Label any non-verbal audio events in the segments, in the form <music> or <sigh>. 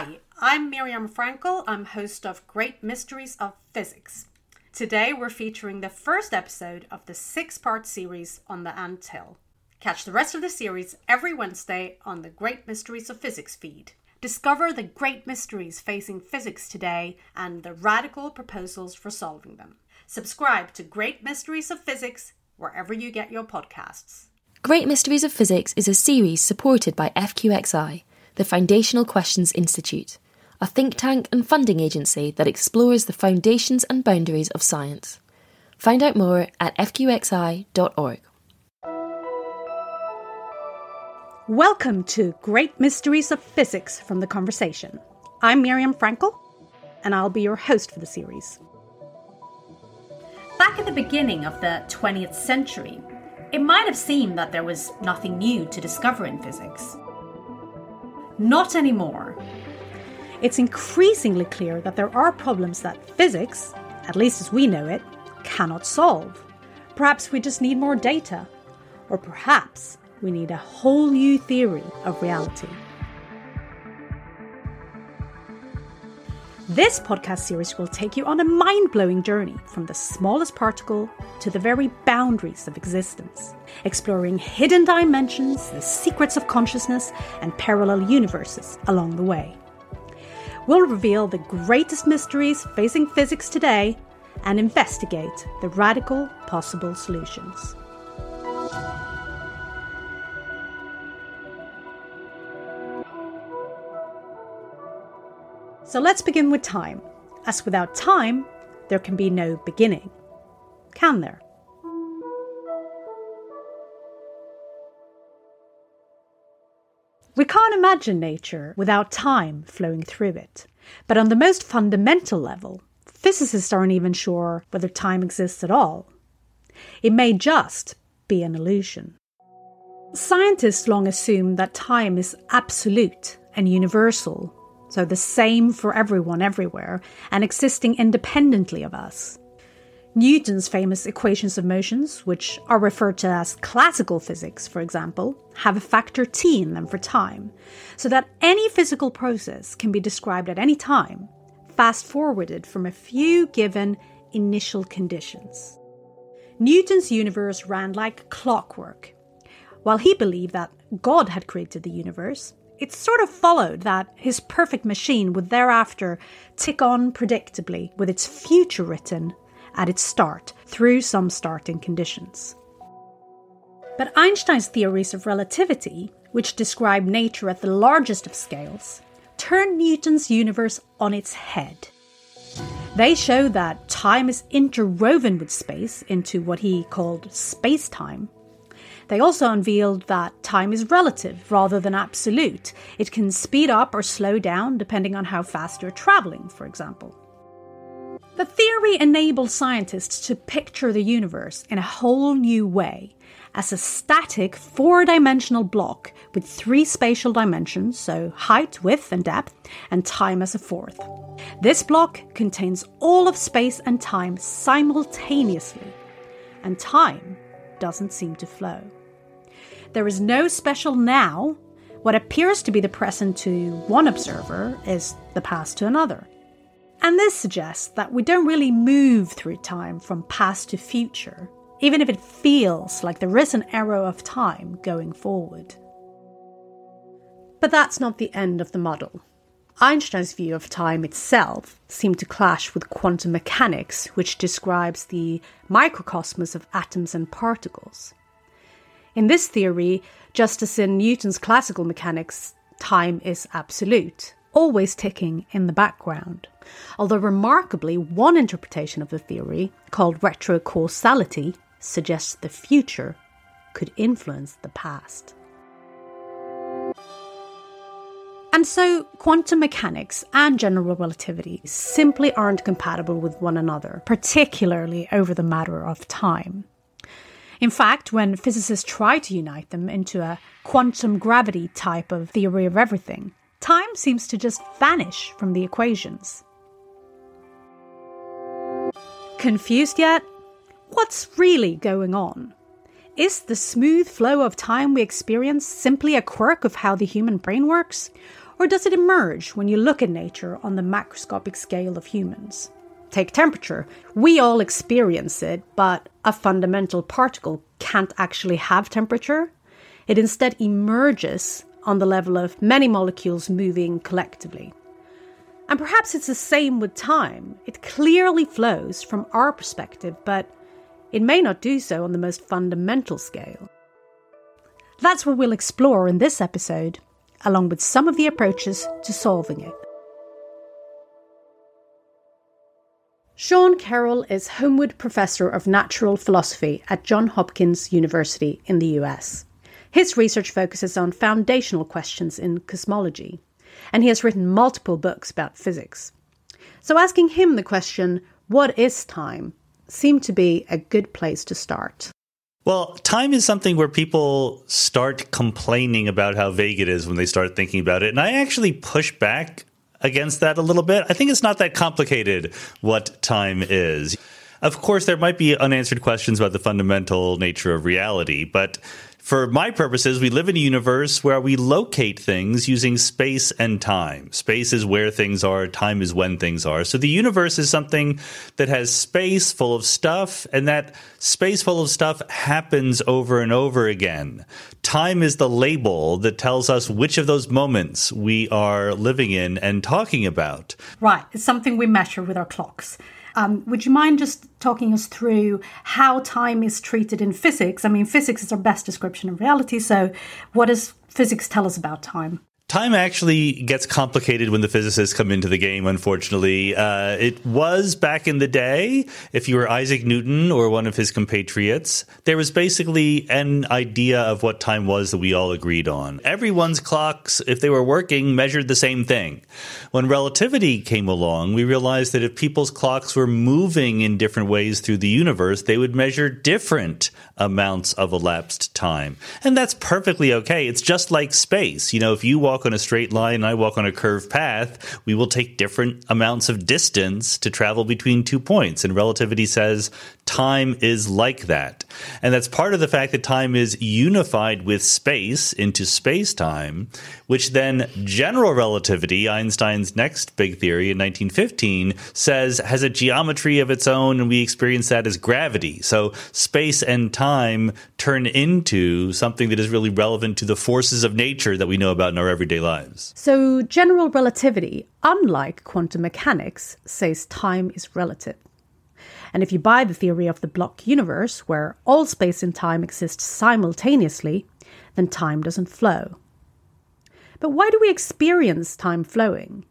Hi, I'm Miriam Frankel. I'm host of Great Mysteries of Physics. Today we're featuring the first episode of the six part series on the Anthill. Catch the rest of the series every Wednesday on the Great Mysteries of Physics feed. Discover the great mysteries facing physics today and the radical proposals for solving them. Subscribe to Great Mysteries of Physics wherever you get your podcasts. Great Mysteries of Physics is a series supported by FQXI, the Foundational Questions Institute, a think tank and funding agency that explores the foundations and boundaries of science. Find out more at fqxi.org. Welcome to Great Mysteries of Physics from the Conversation. I'm Miriam Frankel, and I'll be your host for the series. Back at the beginning of the 20th century, it might have seemed that there was nothing new to discover in physics. Not anymore. It's increasingly clear that there are problems that physics, at least as we know it, cannot solve. Perhaps we just need more data. Or perhaps we need a whole new theory of reality. This podcast series will take you on a mind blowing journey from the smallest particle to the very boundaries of existence, exploring hidden dimensions, the secrets of consciousness, and parallel universes along the way. We'll reveal the greatest mysteries facing physics today and investigate the radical possible solutions. So let's begin with time, as without time, there can be no beginning. Can there? We can't imagine nature without time flowing through it. But on the most fundamental level, physicists aren't even sure whether time exists at all. It may just be an illusion. Scientists long assumed that time is absolute and universal so the same for everyone everywhere, and existing independently of us. Newton's famous equations of motions, which are referred to as classical physics, for example, have a factor t in them for time, so that any physical process can be described at any time, fast forwarded from a few given initial conditions. Newton's universe ran like clockwork. While he believed that God had created the universe, it sort of followed that his perfect machine would thereafter tick on predictably with its future written at its start through some starting conditions. But Einstein's theories of relativity, which describe nature at the largest of scales, turn Newton's universe on its head. They show that time is interwoven with space into what he called space time, they also unveiled that time is relative rather than absolute. It can speed up or slow down depending on how fast you're traveling, for example. The theory enabled scientists to picture the universe in a whole new way as a static four dimensional block with three spatial dimensions, so height, width, and depth, and time as a fourth. This block contains all of space and time simultaneously, and time doesn't seem to flow. There is no special now. What appears to be the present to one observer is the past to another. And this suggests that we don't really move through time from past to future, even if it feels like there is an arrow of time going forward. But that's not the end of the model. Einstein's view of time itself seemed to clash with quantum mechanics, which describes the microcosmos of atoms and particles. In this theory, just as in Newton's classical mechanics, time is absolute, always ticking in the background. Although remarkably, one interpretation of the theory, called retrocausality, suggests the future could influence the past. And so, quantum mechanics and general relativity simply aren't compatible with one another, particularly over the matter of time. In fact, when physicists try to unite them into a quantum gravity type of theory of everything, time seems to just vanish from the equations. Confused yet? What's really going on? Is the smooth flow of time we experience simply a quirk of how the human brain works? Or does it emerge when you look at nature on the macroscopic scale of humans? Take temperature. We all experience it, but a fundamental particle can't actually have temperature. It instead emerges on the level of many molecules moving collectively. And perhaps it's the same with time. It clearly flows from our perspective, but it may not do so on the most fundamental scale. That's what we'll explore in this episode, along with some of the approaches to solving it. Sean Carroll is Homewood Professor of Natural Philosophy at Johns Hopkins University in the US. His research focuses on foundational questions in cosmology, and he has written multiple books about physics. So, asking him the question, what is time, seemed to be a good place to start. Well, time is something where people start complaining about how vague it is when they start thinking about it. And I actually push back against that a little bit. I think it's not that complicated what time is. Of course, there might be unanswered questions about the fundamental nature of reality, but for my purposes, we live in a universe where we locate things using space and time. Space is where things are, time is when things are. So the universe is something that has space full of stuff, and that space full of stuff happens over and over again. Time is the label that tells us which of those moments we are living in and talking about. Right. It's something we measure with our clocks. Um, would you mind just talking us through how time is treated in physics? I mean, physics is our best description of reality. So, what does physics tell us about time? Time actually gets complicated when the physicists come into the game, unfortunately. Uh, it was back in the day, if you were Isaac Newton or one of his compatriots, there was basically an idea of what time was that we all agreed on. Everyone's clocks, if they were working, measured the same thing. When relativity came along, we realized that if people's clocks were moving in different ways through the universe, they would measure different amounts of elapsed time. And that's perfectly okay. It's just like space. You know, if you walk on a straight line and I walk on a curved path, we will take different amounts of distance to travel between two points. And relativity says time is like that. And that's part of the fact that time is unified with space into space time, which then general relativity, Einstein's next big theory in 1915, says has a geometry of its own, and we experience that as gravity. So space and time turn into something that is really relevant to the forces of nature that we know about in our everyday lives. So, general relativity, unlike quantum mechanics, says time is relative. And if you buy the theory of the block universe, where all space and time exist simultaneously, then time doesn't flow. But why do we experience time flowing?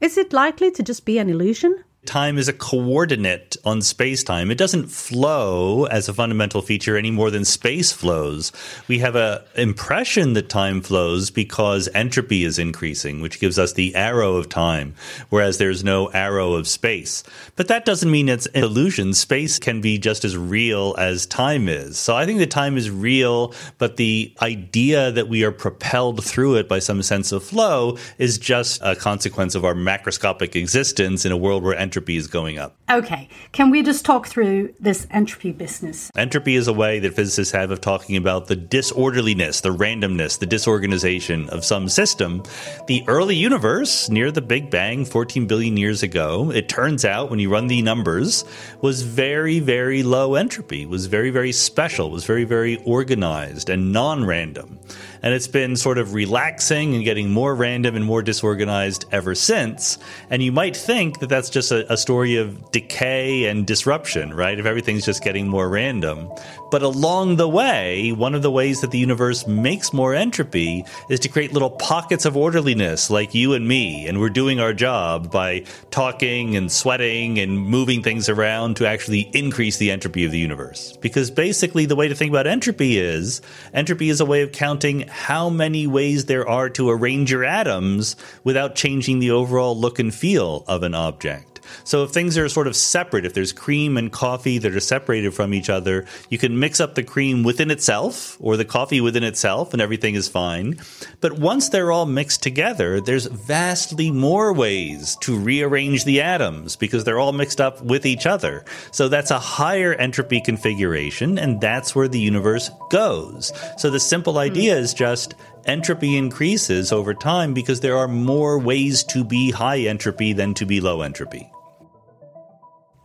Is it likely to just be an illusion? Time is a coordinate on space time. It doesn't flow as a fundamental feature any more than space flows. We have an impression that time flows because entropy is increasing, which gives us the arrow of time, whereas there's no arrow of space. But that doesn't mean it's an illusion. Space can be just as real as time is. So I think that time is real, but the idea that we are propelled through it by some sense of flow is just a consequence of our macroscopic existence in a world where entropy entropy is going up. Okay. Can we just talk through this entropy business? Entropy is a way that physicists have of talking about the disorderliness, the randomness, the disorganization of some system. The early universe, near the Big Bang 14 billion years ago, it turns out when you run the numbers, was very, very low entropy, was very, very special, was very, very organized and non random. And it's been sort of relaxing and getting more random and more disorganized ever since. And you might think that that's just a, a story of decay and disruption, right? If everything's just getting more random. But along the way, one of the ways that the universe makes more entropy is to create little pockets of orderliness, like you and me. And we're doing our job by talking and sweating and moving things around to actually increase the entropy of the universe. Because basically, the way to think about entropy is entropy is a way of counting how many ways there are to arrange your atoms without changing the overall look and feel of an object. So if things are sort of separate, if there's cream and coffee that are separated from each other, you can mix up the cream within itself or the coffee within itself and everything is fine. But once they're all mixed together, there's vastly more ways to rearrange the atoms because they're all mixed up with each other. So that's a higher entropy configuration and that's where the universe goes. So the simple hmm. idea is just entropy increases over time because there are more ways to be high entropy than to be low entropy.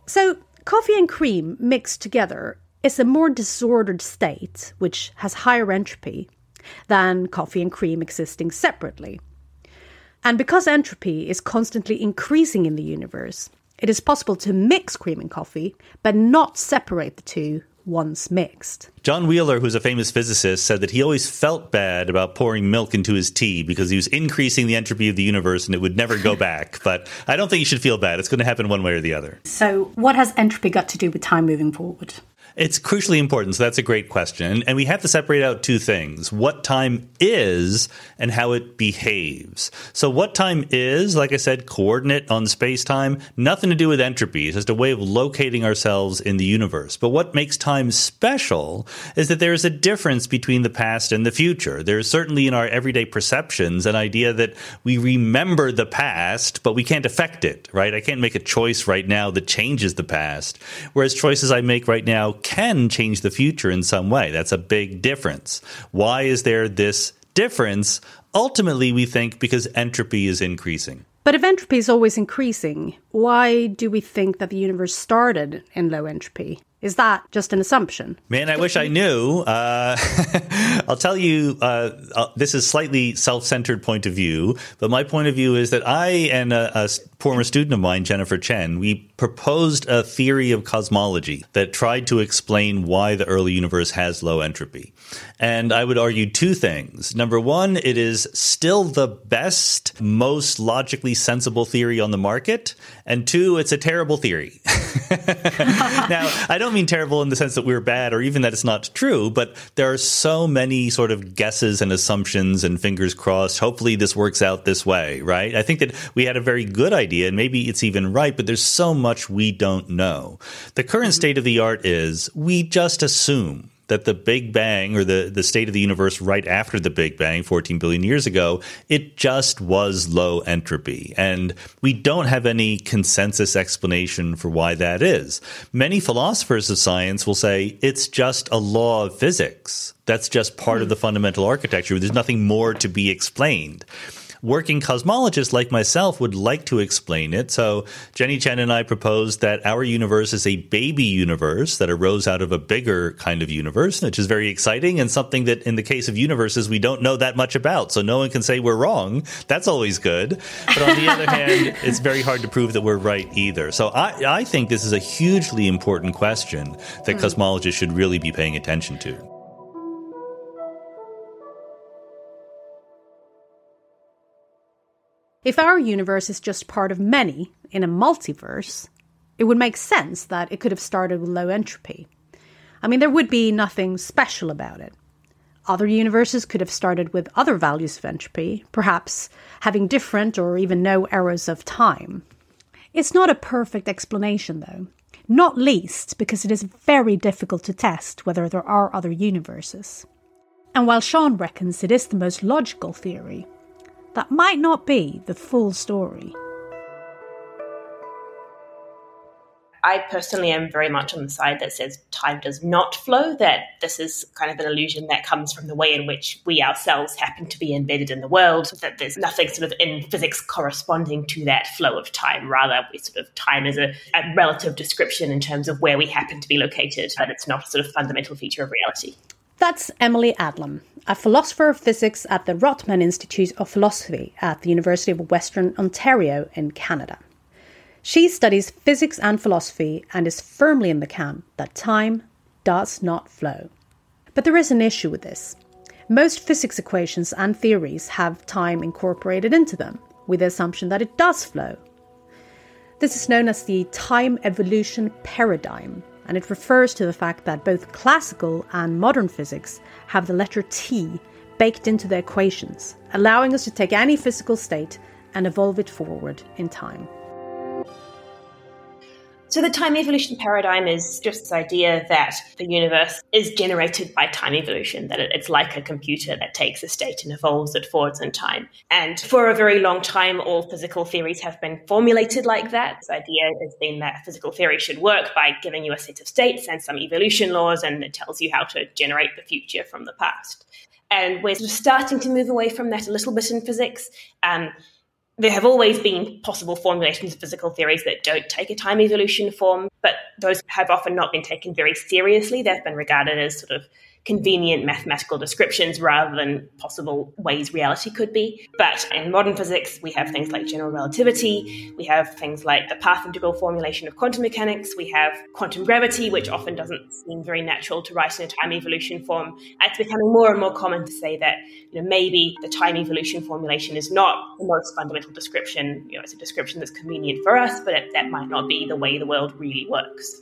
So, coffee and cream mixed together is a more disordered state, which has higher entropy, than coffee and cream existing separately. And because entropy is constantly increasing in the universe, it is possible to mix cream and coffee, but not separate the two once mixed. John Wheeler, who's a famous physicist, said that he always felt bad about pouring milk into his tea because he was increasing the entropy of the universe and it would never go <laughs> back. But I don't think you should feel bad. It's going to happen one way or the other. So, what has entropy got to do with time moving forward? It's crucially important. So that's a great question. And we have to separate out two things what time is and how it behaves. So, what time is, like I said, coordinate on space time, nothing to do with entropy. It's just a way of locating ourselves in the universe. But what makes time special is that there is a difference between the past and the future. There is certainly in our everyday perceptions an idea that we remember the past, but we can't affect it, right? I can't make a choice right now that changes the past. Whereas choices I make right now can change the future in some way. That's a big difference. Why is there this difference? Ultimately, we think because entropy is increasing. But if entropy is always increasing, why do we think that the universe started in low entropy? Is that just an assumption? Man, I wish I knew. Uh, <laughs> I'll tell you, uh, uh, this is slightly self-centered point of view, but my point of view is that I and a, a former student of mine, Jennifer Chen, we proposed a theory of cosmology that tried to explain why the early universe has low entropy. And I would argue two things. Number one, it is still the best, most logically sensible theory on the market. And two, it's a terrible theory. <laughs> now, I don't mean terrible in the sense that we're bad or even that it's not true, but there are so many sort of guesses and assumptions and fingers crossed. Hopefully, this works out this way, right? I think that we had a very good idea, and maybe it's even right, but there's so much we don't know. The current mm-hmm. state of the art is we just assume that the Big Bang or the, the state of the universe right after the Big Bang, 14 billion years ago, it just was low entropy. And we don't have any consensus explanation for why that is. Many philosophers of science will say it's just a law of physics. That's just part of hmm. the fundamental architecture. There's nothing more to be explained working cosmologists like myself would like to explain it. So Jenny Chen and I proposed that our universe is a baby universe that arose out of a bigger kind of universe, which is very exciting and something that in the case of universes we don't know that much about. So no one can say we're wrong. That's always good. But on the other hand, <laughs> it's very hard to prove that we're right either. So I, I think this is a hugely important question that mm. cosmologists should really be paying attention to. If our universe is just part of many in a multiverse, it would make sense that it could have started with low entropy. I mean, there would be nothing special about it. Other universes could have started with other values of entropy, perhaps having different or even no arrows of time. It's not a perfect explanation, though, not least because it is very difficult to test whether there are other universes. And while Sean reckons it is the most logical theory, that might not be the full story. I personally am very much on the side that says time does not flow, that this is kind of an illusion that comes from the way in which we ourselves happen to be embedded in the world, that there's nothing sort of in physics corresponding to that flow of time. Rather, we sort of time is a, a relative description in terms of where we happen to be located, but it's not a sort of fundamental feature of reality. That's Emily Adlam, a philosopher of physics at the Rotman Institute of Philosophy at the University of Western Ontario in Canada. She studies physics and philosophy and is firmly in the camp that time does not flow. But there is an issue with this. Most physics equations and theories have time incorporated into them, with the assumption that it does flow. This is known as the time evolution paradigm, and it refers to the fact that both classical and modern physics have the letter T baked into the equations, allowing us to take any physical state and evolve it forward in time. So, the time evolution paradigm is just this idea that the universe is generated by time evolution, that it's like a computer that takes a state and evolves it forwards in time. And for a very long time, all physical theories have been formulated like that. This idea has been that physical theory should work by giving you a set of states and some evolution laws, and it tells you how to generate the future from the past. And we're sort of starting to move away from that a little bit in physics. Um, there have always been possible formulations of physical theories that don't take a time evolution form, but those have often not been taken very seriously. They've been regarded as sort of convenient mathematical descriptions rather than possible ways reality could be. But in modern physics, we have things like general relativity, we have things like the path integral formulation of quantum mechanics, we have quantum gravity, which often doesn't seem very natural to write in a time evolution form. It's becoming more and more common to say that you know, maybe the time evolution formulation is not the most fundamental description. You know, it's a description that's convenient for us, but it, that might not be the way the world really works.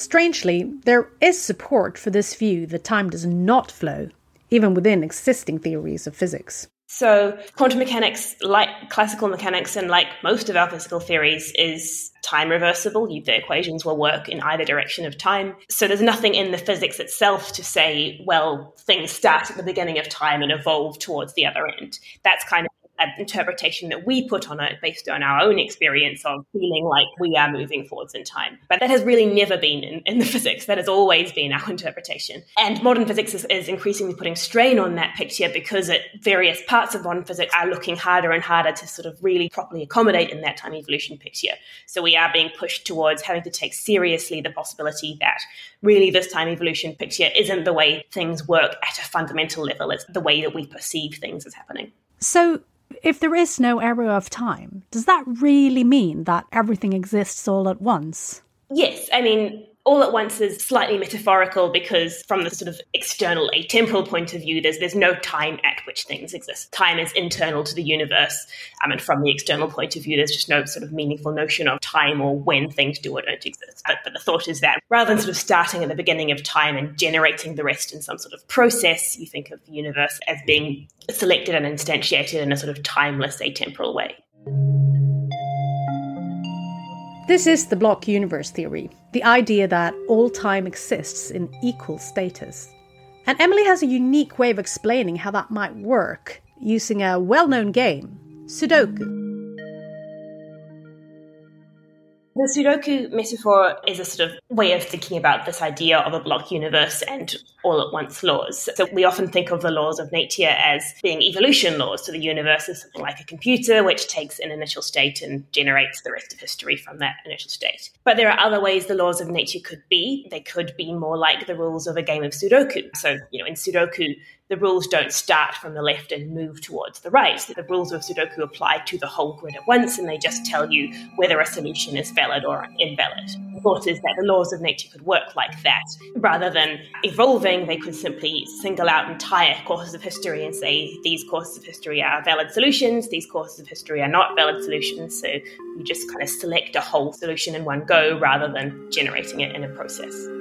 Strangely, there is support for this view that time does not flow, even within existing theories of physics. So, quantum mechanics, like classical mechanics and like most of our physical theories, is time reversible. The equations will work in either direction of time. So, there's nothing in the physics itself to say, well, things start at the beginning of time and evolve towards the other end. That's kind of interpretation that we put on it based on our own experience of feeling like we are moving forwards in time. But that has really never been in, in the <laughs> physics. That has always been our interpretation. And modern physics is, is increasingly putting strain on that picture because at various parts of modern physics are looking harder and harder to sort of really properly accommodate in that time evolution picture. So we are being pushed towards having to take seriously the possibility that really this time evolution picture isn't the way things work at a fundamental level. It's the way that we perceive things as happening. So if there is no arrow of time, does that really mean that everything exists all at once? Yes. I mean, all at once is slightly metaphorical because from the sort of external atemporal point of view there's there's no time at which things exist. Time is internal to the universe. Um, and from the external point of view there's just no sort of meaningful notion of time or when things do or don't exist. But, but the thought is that rather than sort of starting at the beginning of time and generating the rest in some sort of process you think of the universe as being selected and instantiated in a sort of timeless atemporal way this is the block universe theory, the idea that all time exists in equal status. And Emily has a unique way of explaining how that might work using a well known game, Sudoku. The Sudoku metaphor is a sort of way of thinking about this idea of a block universe and all at once laws. So we often think of the laws of nature as being evolution laws. So the universe is something like a computer, which takes an initial state and generates the rest of history from that initial state. But there are other ways the laws of nature could be. They could be more like the rules of a game of Sudoku. So, you know, in Sudoku, the rules don't start from the left and move towards the right. The rules of Sudoku apply to the whole grid at once, and they just tell you whether a solution is valid or invalid. The thought is that the laws of nature could work like that. Rather than evolving, they could simply single out entire courses of history and say these courses of history are valid solutions, these courses of history are not valid solutions. So you just kind of select a whole solution in one go rather than generating it in a process.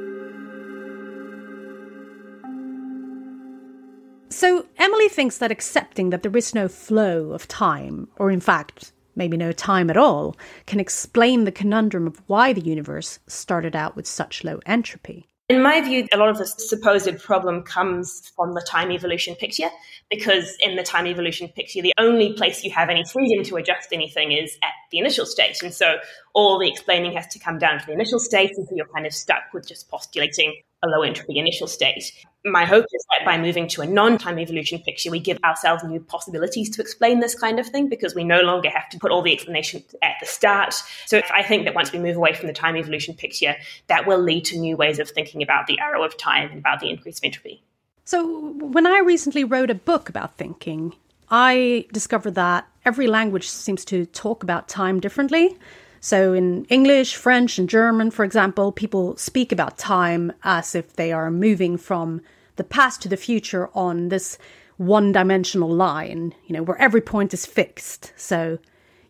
So, Emily thinks that accepting that there is no flow of time, or in fact, maybe no time at all, can explain the conundrum of why the universe started out with such low entropy. In my view, a lot of the supposed problem comes from the time evolution picture, because in the time evolution picture, the only place you have any freedom to adjust anything is at the initial state. And so all the explaining has to come down to the initial state, and so you're kind of stuck with just postulating a low entropy initial state. My hope is that by moving to a non time evolution picture, we give ourselves new possibilities to explain this kind of thing because we no longer have to put all the explanation at the start. So I think that once we move away from the time evolution picture, that will lead to new ways of thinking about the arrow of time and about the increase of entropy. So when I recently wrote a book about thinking, I discovered that every language seems to talk about time differently. So, in English, French, and German, for example, people speak about time as if they are moving from the past to the future on this one dimensional line, you know, where every point is fixed. So,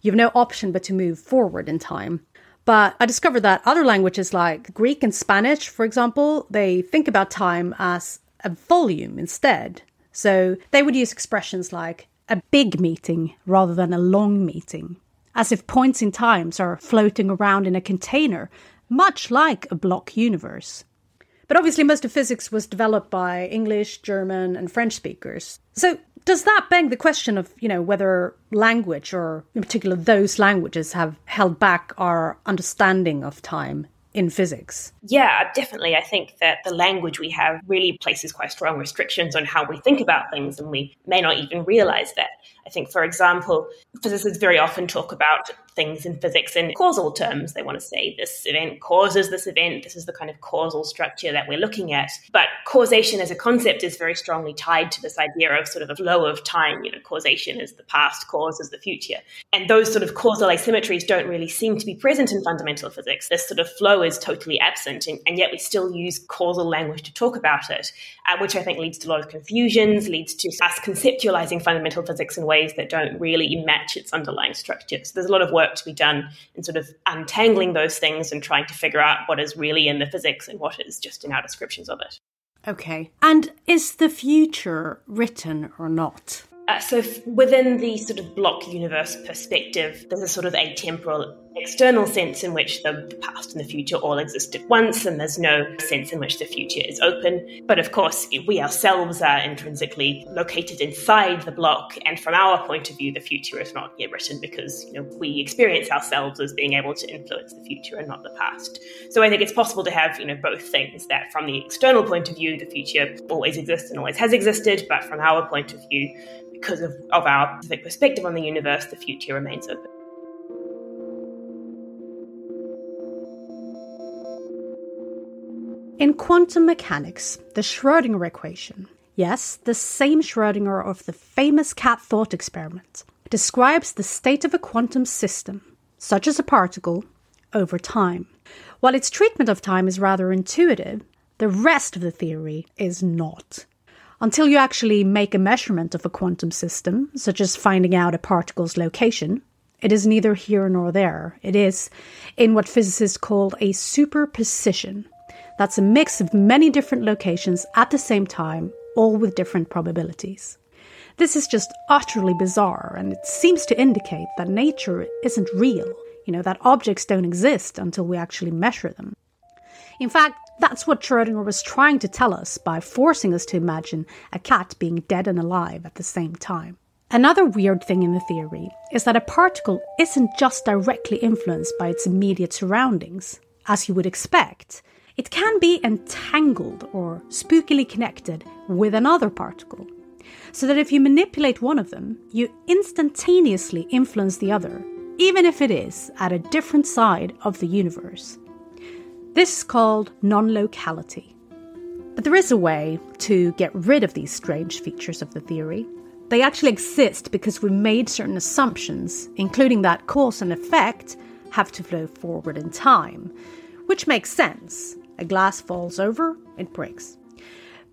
you have no option but to move forward in time. But I discovered that other languages like Greek and Spanish, for example, they think about time as a volume instead. So they would use expressions like a big meeting rather than a long meeting as if points in times are floating around in a container, much like a block universe. But obviously, most of physics was developed by English, German, and French speakers. So, does that beg the question of, you know, whether language, or in particular those languages, have held back our understanding of time in physics. Yeah, definitely. I think that the language we have really places quite strong restrictions on how we think about things, and we may not even realize that. I think, for example, physicists very often talk about things in physics in causal terms. They want to say this event causes this event, this is the kind of causal structure that we're looking at. But causation as a concept is very strongly tied to this idea of sort of a flow of time. You know, causation is the past, cause is the future. And those sort of causal asymmetries don't really seem to be present in fundamental physics. This sort of flow is totally absent, and, and yet we still use causal language to talk about it, uh, which I think leads to a lot of confusions, leads to us conceptualizing fundamental physics in ways ways that don't really match its underlying structure. So there's a lot of work to be done in sort of untangling those things and trying to figure out what is really in the physics and what is just in our descriptions of it. Okay. And is the future written or not? Uh, so, f- within the sort of block universe perspective, there's a sort of atemporal external sense in which the past and the future all exist at once, and there's no sense in which the future is open. But of course, we ourselves are intrinsically located inside the block, and from our point of view, the future is not yet written because you know we experience ourselves as being able to influence the future and not the past. So I think it's possible to have you know both things that from the external point of view, the future always exists and always has existed, but from our point of view, because of, of our specific perspective on the universe, the future remains open. In quantum mechanics, the Schrödinger equation, yes, the same Schrödinger of the famous cat thought experiment, describes the state of a quantum system, such as a particle, over time. While its treatment of time is rather intuitive, the rest of the theory is not. Until you actually make a measurement of a quantum system, such as finding out a particle's location, it is neither here nor there. It is in what physicists call a superposition that's a mix of many different locations at the same time, all with different probabilities. This is just utterly bizarre, and it seems to indicate that nature isn't real, you know, that objects don't exist until we actually measure them. In fact, that's what Schrödinger was trying to tell us by forcing us to imagine a cat being dead and alive at the same time. Another weird thing in the theory is that a particle isn't just directly influenced by its immediate surroundings, as you would expect. It can be entangled or spookily connected with another particle, so that if you manipulate one of them, you instantaneously influence the other, even if it is at a different side of the universe. This is called non locality. But there is a way to get rid of these strange features of the theory. They actually exist because we made certain assumptions, including that cause and effect have to flow forward in time, which makes sense a glass falls over, it breaks.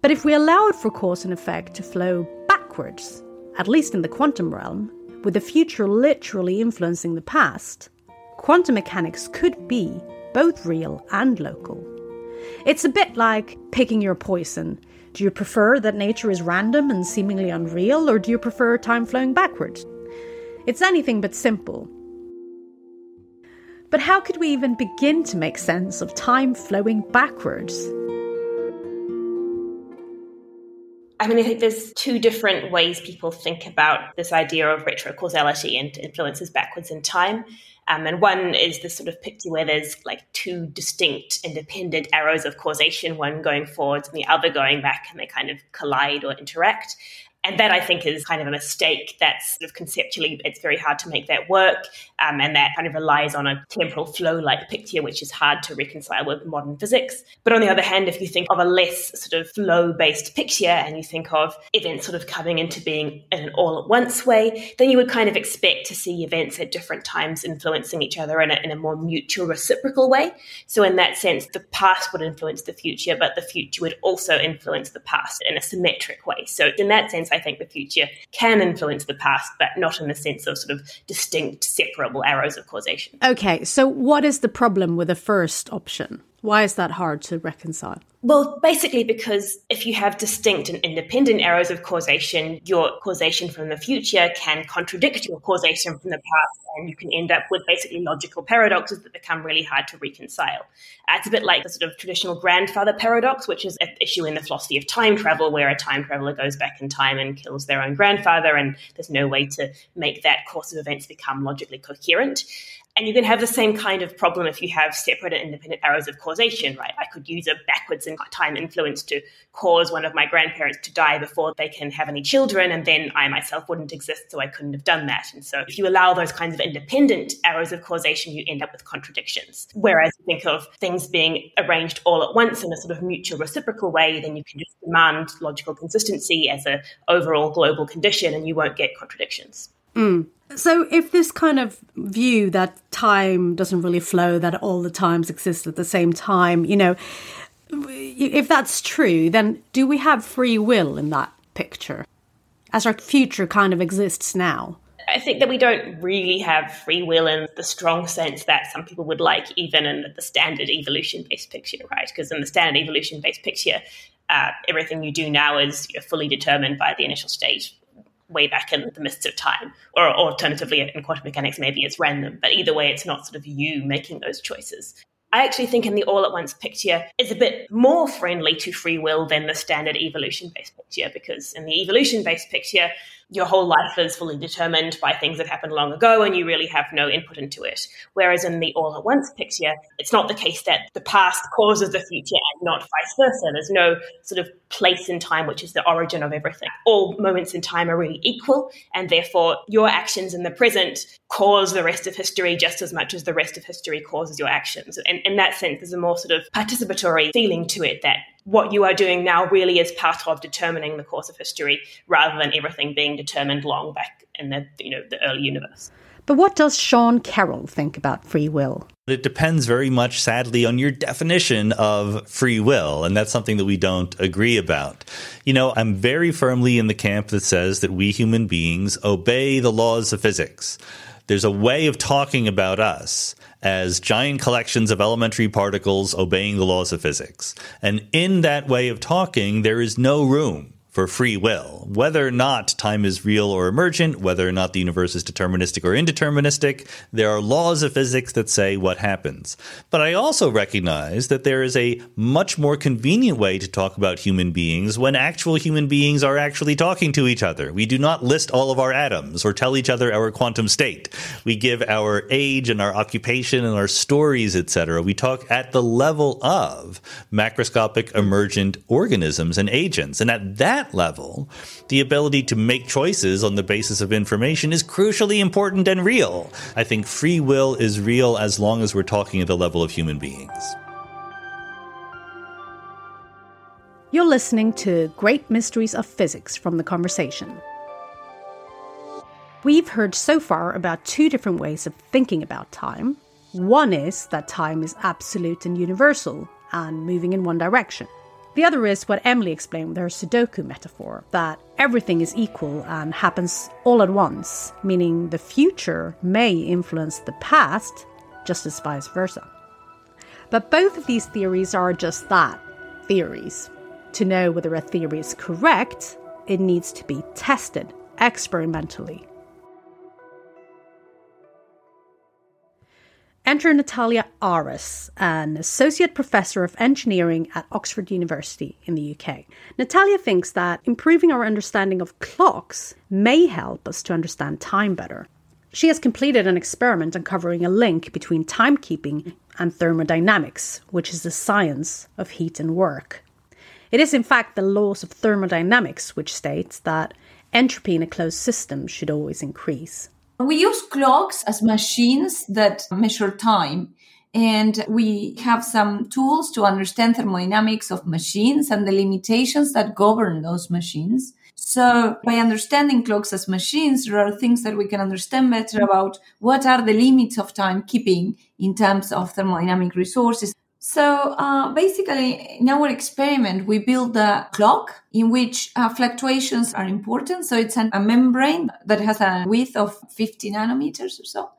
But if we allowed for cause and effect to flow backwards, at least in the quantum realm, with the future literally influencing the past, quantum mechanics could be both real and local. It's a bit like picking your poison. Do you prefer that nature is random and seemingly unreal, or do you prefer time flowing backwards? It's anything but simple, but how could we even begin to make sense of time flowing backwards? I mean, I think there's two different ways people think about this idea of retrocausality and influences backwards in time. Um, and one is this sort of picture where there's like two distinct independent arrows of causation, one going forwards and the other going back, and they kind of collide or interact. And that I think is kind of a mistake. That's sort of conceptually, it's very hard to make that work. Um, and that kind of relies on a temporal flow like picture, which is hard to reconcile with modern physics. But on the other hand, if you think of a less sort of flow based picture and you think of events sort of coming into being in an all at once way, then you would kind of expect to see events at different times influencing each other in a, in a more mutual reciprocal way. So, in that sense, the past would influence the future, but the future would also influence the past in a symmetric way. So, in that sense, think the future can influence the past, but not in the sense of sort of distinct, separable arrows of causation. Okay, so what is the problem with the first option? Why is that hard to reconcile? Well, basically, because if you have distinct and independent arrows of causation, your causation from the future can contradict your causation from the past, and you can end up with basically logical paradoxes that become really hard to reconcile. Uh, it's a bit like the sort of traditional grandfather paradox, which is an issue in the philosophy of time travel, where a time traveler goes back in time and kills their own grandfather, and there's no way to make that course of events become logically coherent. And you can have the same kind of problem if you have separate and independent arrows of causation, right? I could use a backwards in time influence to cause one of my grandparents to die before they can have any children, and then I myself wouldn't exist, so I couldn't have done that. And so if you allow those kinds of independent arrows of causation, you end up with contradictions. Whereas you think of things being arranged all at once in a sort of mutual reciprocal way, then you can just demand logical consistency as an overall global condition, and you won't get contradictions. Mm. So, if this kind of view that time doesn't really flow, that all the times exist at the same time, you know, if that's true, then do we have free will in that picture? As our future kind of exists now? I think that we don't really have free will in the strong sense that some people would like, even in the standard evolution based picture, right? Because in the standard evolution based picture, uh, everything you do now is fully determined by the initial state way back in the mists of time. Or alternatively, in quantum mechanics, maybe it's random. But either way, it's not sort of you making those choices. I actually think in the all at once picture is a bit more friendly to free will than the standard evolution based picture, because in the evolution based picture, your whole life is fully determined by things that happened long ago and you really have no input into it. Whereas in the all at once picture, it's not the case that the past causes the future and not vice versa. There's no sort of place in time which is the origin of everything. All moments in time are really equal, and therefore your actions in the present cause the rest of history just as much as the rest of history causes your actions. And in that sense, there's a more sort of participatory feeling to it that what you are doing now really is part of determining the course of history rather than everything being determined long back in the you know the early universe. But what does Sean Carroll think about free will? It depends very much, sadly, on your definition of free will. And that's something that we don't agree about. You know, I'm very firmly in the camp that says that we human beings obey the laws of physics. There's a way of talking about us as giant collections of elementary particles obeying the laws of physics. And in that way of talking, there is no room for free will. Whether or not time is real or emergent, whether or not the universe is deterministic or indeterministic, there are laws of physics that say what happens. But I also recognize that there is a much more convenient way to talk about human beings when actual human beings are actually talking to each other. We do not list all of our atoms or tell each other our quantum state. We give our age and our occupation and our stories, etc. We talk at the level of macroscopic emergent organisms and agents. And at that that level, the ability to make choices on the basis of information is crucially important and real. I think free will is real as long as we're talking at the level of human beings. You're listening to Great Mysteries of Physics from the conversation. We've heard so far about two different ways of thinking about time. One is that time is absolute and universal and moving in one direction. The other is what Emily explained with her Sudoku metaphor that everything is equal and happens all at once, meaning the future may influence the past just as vice versa. But both of these theories are just that theories. To know whether a theory is correct, it needs to be tested experimentally Enter Natalia Ares, an associate professor of engineering at Oxford University in the UK. Natalia thinks that improving our understanding of clocks may help us to understand time better. She has completed an experiment uncovering a link between timekeeping and thermodynamics, which is the science of heat and work. It is, in fact, the laws of thermodynamics which states that entropy in a closed system should always increase. We use clocks as machines that measure time. And we have some tools to understand thermodynamics of machines and the limitations that govern those machines. So by understanding clocks as machines, there are things that we can understand better about what are the limits of timekeeping in terms of thermodynamic resources. So uh, basically, in our experiment, we build a clock in which uh, fluctuations are important. So it's an, a membrane that has a width of 50 nanometers or so.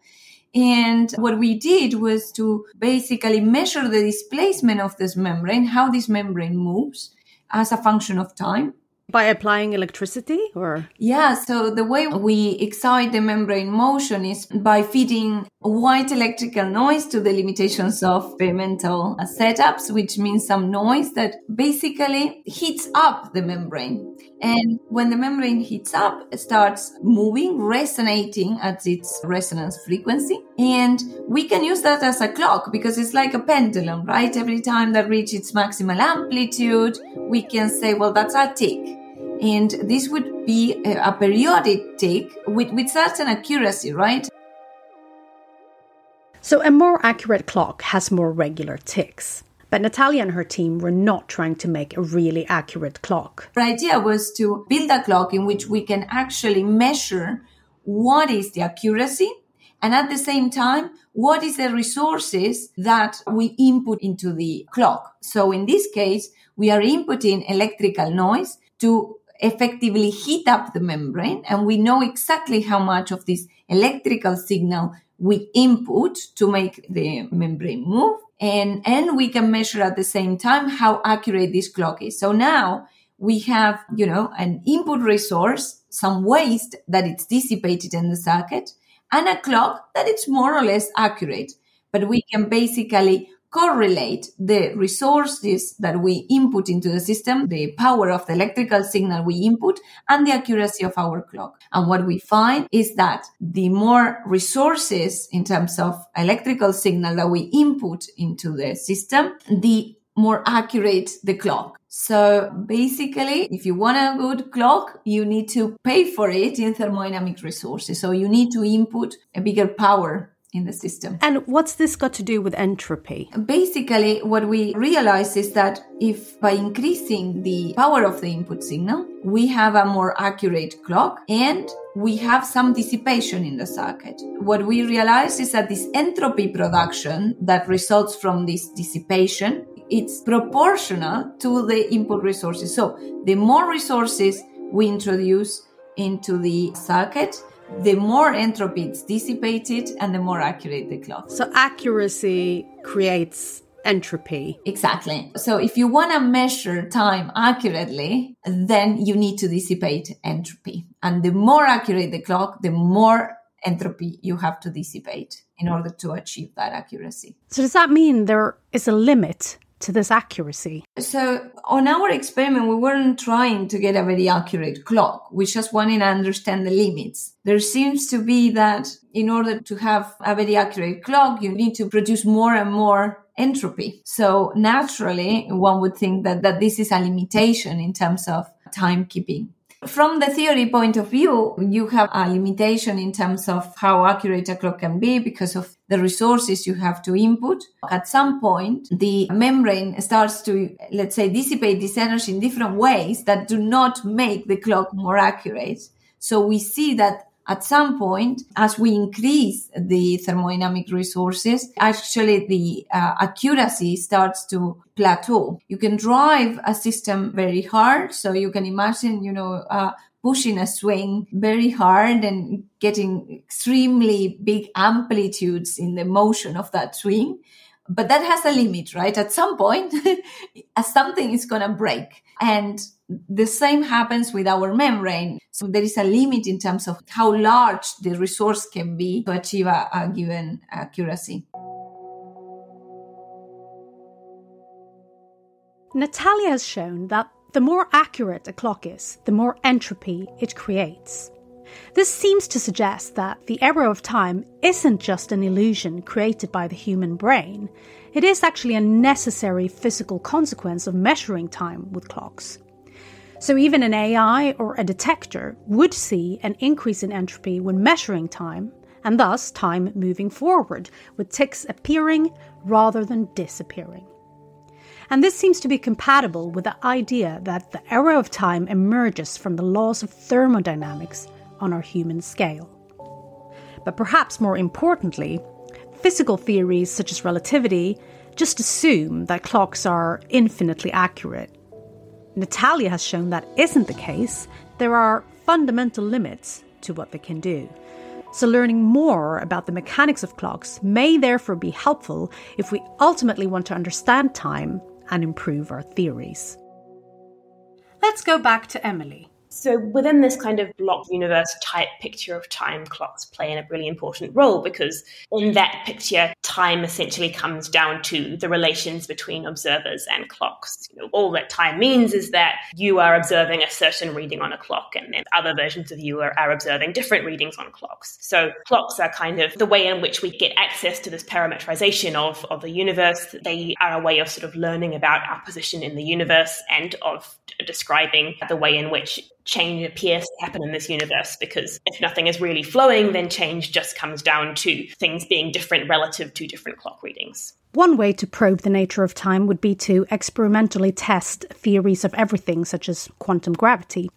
And what we did was to basically measure the displacement of this membrane, how this membrane moves as a function of time. By applying electricity or? Yeah, so the way we excite the membrane motion is by feeding white electrical noise to the limitations of experimental setups, which means some noise that basically heats up the membrane. And when the membrane heats up, it starts moving, resonating at its resonance frequency. And we can use that as a clock because it's like a pendulum, right? Every time that reaches its maximal amplitude, we can say, well, that's a tick. And this would be a, a periodic tick with, with certain accuracy, right? So a more accurate clock has more regular ticks. But Natalia and her team were not trying to make a really accurate clock. The idea was to build a clock in which we can actually measure what is the accuracy and at the same time, what is the resources that we input into the clock. So in this case, we are inputting electrical noise to effectively heat up the membrane and we know exactly how much of this electrical signal we input to make the membrane move and and we can measure at the same time how accurate this clock is. So now we have you know an input resource some waste that it's dissipated in the circuit and a clock that it's more or less accurate. But we can basically correlate the resources that we input into the system, the power of the electrical signal we input, and the accuracy of our clock. And what we find is that the more resources in terms of electrical signal that we input into the system, the more accurate the clock. So basically, if you want a good clock, you need to pay for it in thermodynamic resources. So you need to input a bigger power in the system. And what's this got to do with entropy? Basically, what we realize is that if by increasing the power of the input signal, we have a more accurate clock and we have some dissipation in the circuit. What we realize is that this entropy production that results from this dissipation, it's proportional to the input resources. So the more resources we introduce into the circuit, the more entropy is dissipated and the more accurate the clock. So accuracy creates entropy. Exactly. So if you want to measure time accurately, then you need to dissipate entropy. And the more accurate the clock, the more entropy you have to dissipate in order to achieve that accuracy. So does that mean there is a limit to this accuracy? So, on our experiment, we weren't trying to get a very accurate clock. We just wanted to understand the limits. There seems to be that in order to have a very accurate clock, you need to produce more and more entropy. So, naturally, one would think that, that this is a limitation in terms of timekeeping. From the theory point of view, you have a limitation in terms of how accurate a clock can be because of the resources you have to input. At some point, the membrane starts to, let's say, dissipate this energy in different ways that do not make the clock more accurate. So we see that at some point, as we increase the thermodynamic resources, actually the uh, accuracy starts to plateau. You can drive a system very hard. So you can imagine, you know, uh, pushing a swing very hard and getting extremely big amplitudes in the motion of that swing. But that has a limit, right? At some point, <laughs> something is going to break. And the same happens with our membrane. So there is a limit in terms of how large the resource can be to achieve a, a given accuracy. Natalia has shown that the more accurate a clock is, the more entropy it creates. This seems to suggest that the arrow of time isn't just an illusion created by the human brain, it is actually a necessary physical consequence of measuring time with clocks. So even an AI or a detector would see an increase in entropy when measuring time, and thus time moving forward, with ticks appearing rather than disappearing. And this seems to be compatible with the idea that the arrow of time emerges from the laws of thermodynamics on our human scale. But perhaps more importantly, physical theories such as relativity just assume that clocks are infinitely accurate Natalia has shown that isn't the case. There are fundamental limits to what they can do. So, learning more about the mechanics of clocks may therefore be helpful if we ultimately want to understand time and improve our theories. Let's go back to Emily. So, within this kind of block universe type picture of time, clocks play in a really important role because in that picture, time essentially comes down to the relations between observers and clocks. You know, all that time means is that you are observing a certain reading on a clock, and then other versions of you are, are observing different readings on clocks. So, clocks are kind of the way in which we get access to this parametrization of, of the universe. They are a way of sort of learning about our position in the universe and of describing the way in which change appears to happen in this universe because if nothing is really flowing, then change just comes down to things being different relative to different clock readings. One way to probe the nature of time would be to experimentally test theories of everything, such as quantum gravity.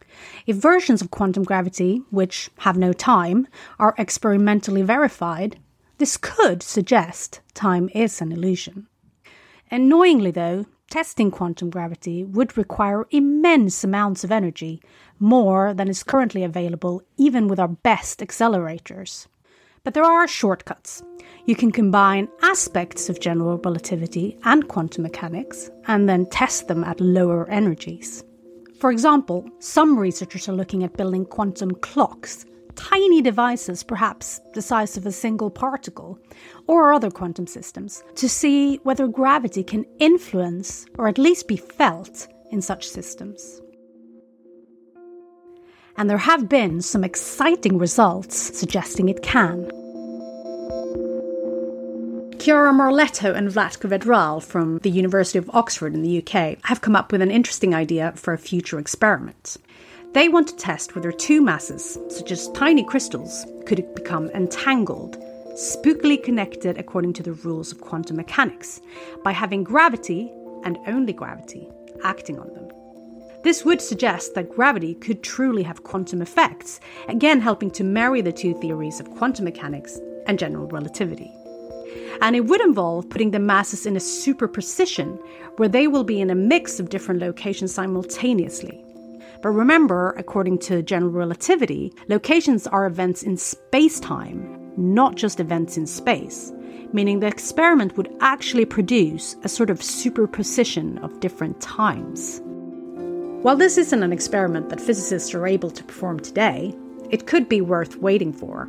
If versions of quantum gravity, which have no time, are experimentally verified, this could suggest time is an illusion. Annoyingly, though, testing quantum gravity would require immense amounts of energy, more than is currently available even with our best accelerators. But there are shortcuts. You can combine aspects of general relativity and quantum mechanics and then test them at lower energies. For example, some researchers are looking at building quantum clocks tiny devices, perhaps the size of a single particle, or other quantum systems, to see whether gravity can influence or at least be felt in such systems. And there have been some exciting results suggesting it can. Chiara Marletto and Vlatko Vedral from the University of Oxford in the UK have come up with an interesting idea for a future experiment. They want to test whether two masses, such as tiny crystals, could become entangled, spookily connected according to the rules of quantum mechanics, by having gravity, and only gravity, acting on them. This would suggest that gravity could truly have quantum effects, again helping to marry the two theories of quantum mechanics and general relativity. And it would involve putting the masses in a superposition where they will be in a mix of different locations simultaneously. But remember, according to general relativity, locations are events in space time, not just events in space, meaning the experiment would actually produce a sort of superposition of different times. While this isn't an experiment that physicists are able to perform today, it could be worth waiting for.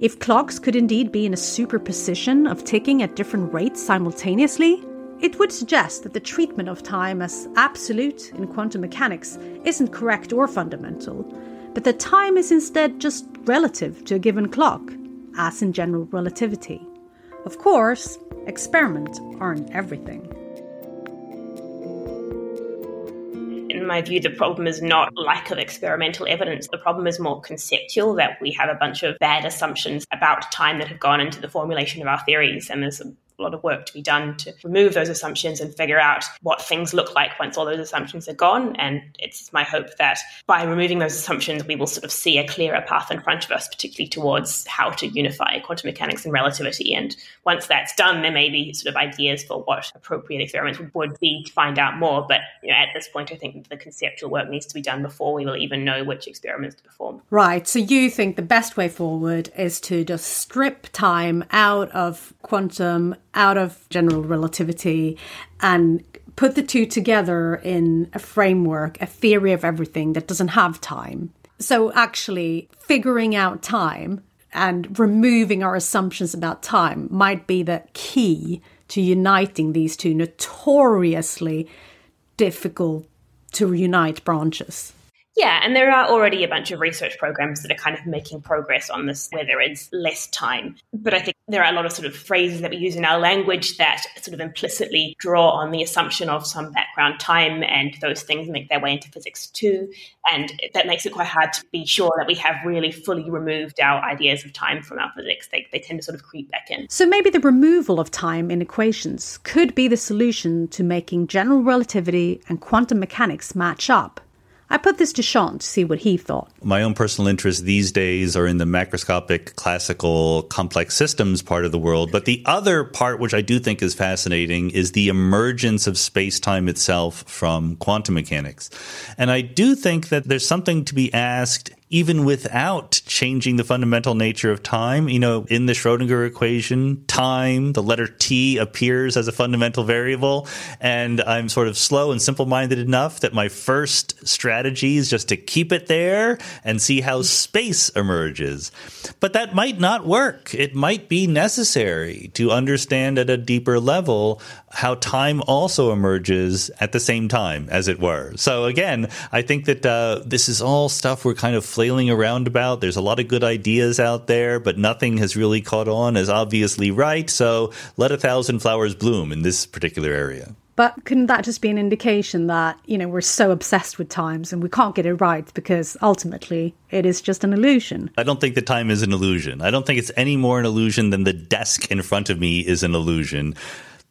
If clocks could indeed be in a superposition of ticking at different rates simultaneously, it would suggest that the treatment of time as absolute in quantum mechanics isn't correct or fundamental, but that time is instead just relative to a given clock, as in general relativity. Of course, experiments aren't everything. In my view, the problem is not lack of experimental evidence. The problem is more conceptual that we have a bunch of bad assumptions about time that have gone into the formulation of our theories. And there's a lot of work to be done to remove those assumptions and figure out what things look like once all those assumptions are gone. And it's my hope that by removing those assumptions, we will sort of see a clearer path in front of us, particularly towards how to unify quantum mechanics and relativity. And once that's done, there may be sort of ideas for what appropriate experiments would be to find out more. But you know, at this point, I think the conceptual work needs to be done before we will even know which experiments to perform. Right. So you think the best way forward is to just strip time out of quantum out of general relativity and put the two together in a framework, a theory of everything that doesn't have time. So, actually, figuring out time and removing our assumptions about time might be the key to uniting these two notoriously difficult to unite branches. Yeah, and there are already a bunch of research programs that are kind of making progress on this where there is less time. But I think there are a lot of sort of phrases that we use in our language that sort of implicitly draw on the assumption of some background time, and those things make their way into physics too. And that makes it quite hard to be sure that we have really fully removed our ideas of time from our physics. They, they tend to sort of creep back in. So maybe the removal of time in equations could be the solution to making general relativity and quantum mechanics match up. I put this to Sean to see what he thought. My own personal interests these days are in the macroscopic, classical, complex systems part of the world. But the other part, which I do think is fascinating, is the emergence of space time itself from quantum mechanics. And I do think that there's something to be asked even without changing the fundamental nature of time. You know, in the Schrodinger equation, time, the letter T appears as a fundamental variable. And I'm sort of slow and simple minded enough that my first strategy is just to keep it there and see how space emerges. But that might not work. It might be necessary to understand at a deeper level how time also emerges at the same time, as it were. So again, I think that uh, this is all stuff we're kind of flailing around about. There's a lot of good ideas out there, but nothing has really caught on as obviously right. So let a thousand flowers bloom in this particular area. But couldn't that just be an indication that, you know, we're so obsessed with times and we can't get it right because ultimately it is just an illusion? I don't think that time is an illusion. I don't think it's any more an illusion than the desk in front of me is an illusion.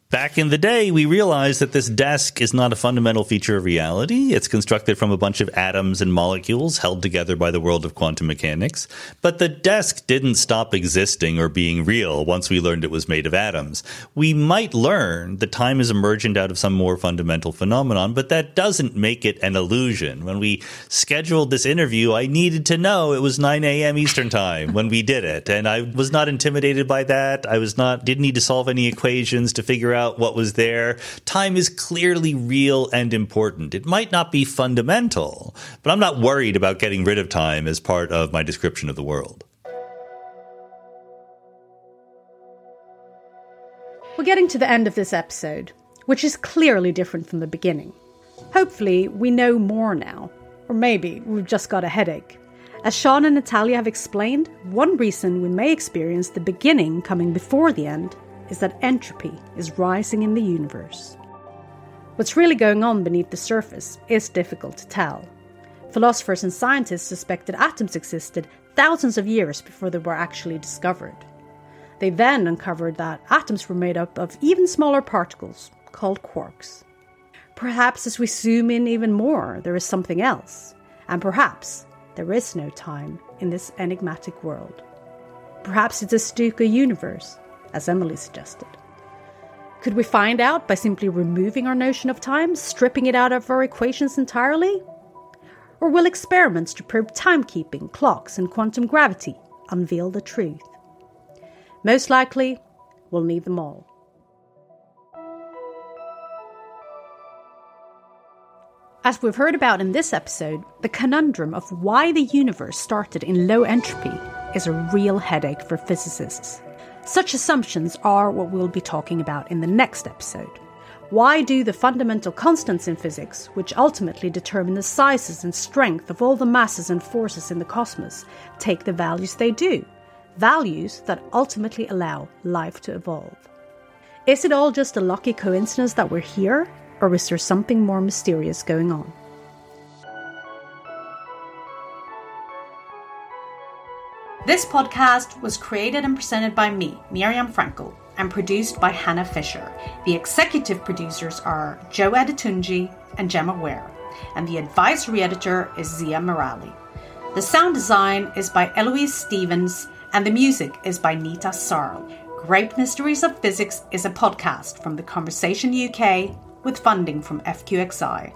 Back in the day, we realized that this desk is not a fundamental feature of reality. It's constructed from a bunch of atoms and molecules held together by the world of quantum mechanics. But the desk didn't stop existing or being real once we learned it was made of atoms. We might learn that time is emergent out of some more fundamental phenomenon, but that doesn't make it an illusion. When we scheduled this interview, I needed to know it was 9 a.m. Eastern time when we did it. And I was not intimidated by that. I was not, didn't need to solve any equations to figure what was there. Time is clearly real and important. It might not be fundamental, but I'm not worried about getting rid of time as part of my description of the world. We're getting to the end of this episode, which is clearly different from the beginning. Hopefully, we know more now, or maybe we've just got a headache. As Sean and Natalia have explained, one reason we may experience the beginning coming before the end is that entropy is rising in the universe. What's really going on beneath the surface is difficult to tell. Philosophers and scientists suspected atoms existed thousands of years before they were actually discovered. They then uncovered that atoms were made up of even smaller particles called quarks. Perhaps as we zoom in even more, there is something else, and perhaps there is no time in this enigmatic world. Perhaps it's a Stuka universe as Emily suggested. Could we find out by simply removing our notion of time, stripping it out of our equations entirely? Or will experiments to probe timekeeping, clocks, and quantum gravity unveil the truth? Most likely, we'll need them all. As we've heard about in this episode, the conundrum of why the universe started in low entropy is a real headache for physicists. Such assumptions are what we'll be talking about in the next episode. Why do the fundamental constants in physics, which ultimately determine the sizes and strength of all the masses and forces in the cosmos, take the values they do? Values that ultimately allow life to evolve. Is it all just a lucky coincidence that we're here, or is there something more mysterious going on? This podcast was created and presented by me, Miriam Frankel, and produced by Hannah Fisher. The executive producers are Jo Adetunji and Gemma Ware, and the advisory editor is Zia Morali. The sound design is by Eloise Stevens, and the music is by Neeta Sarl. Great Mysteries of Physics is a podcast from the Conversation UK with funding from FQXI.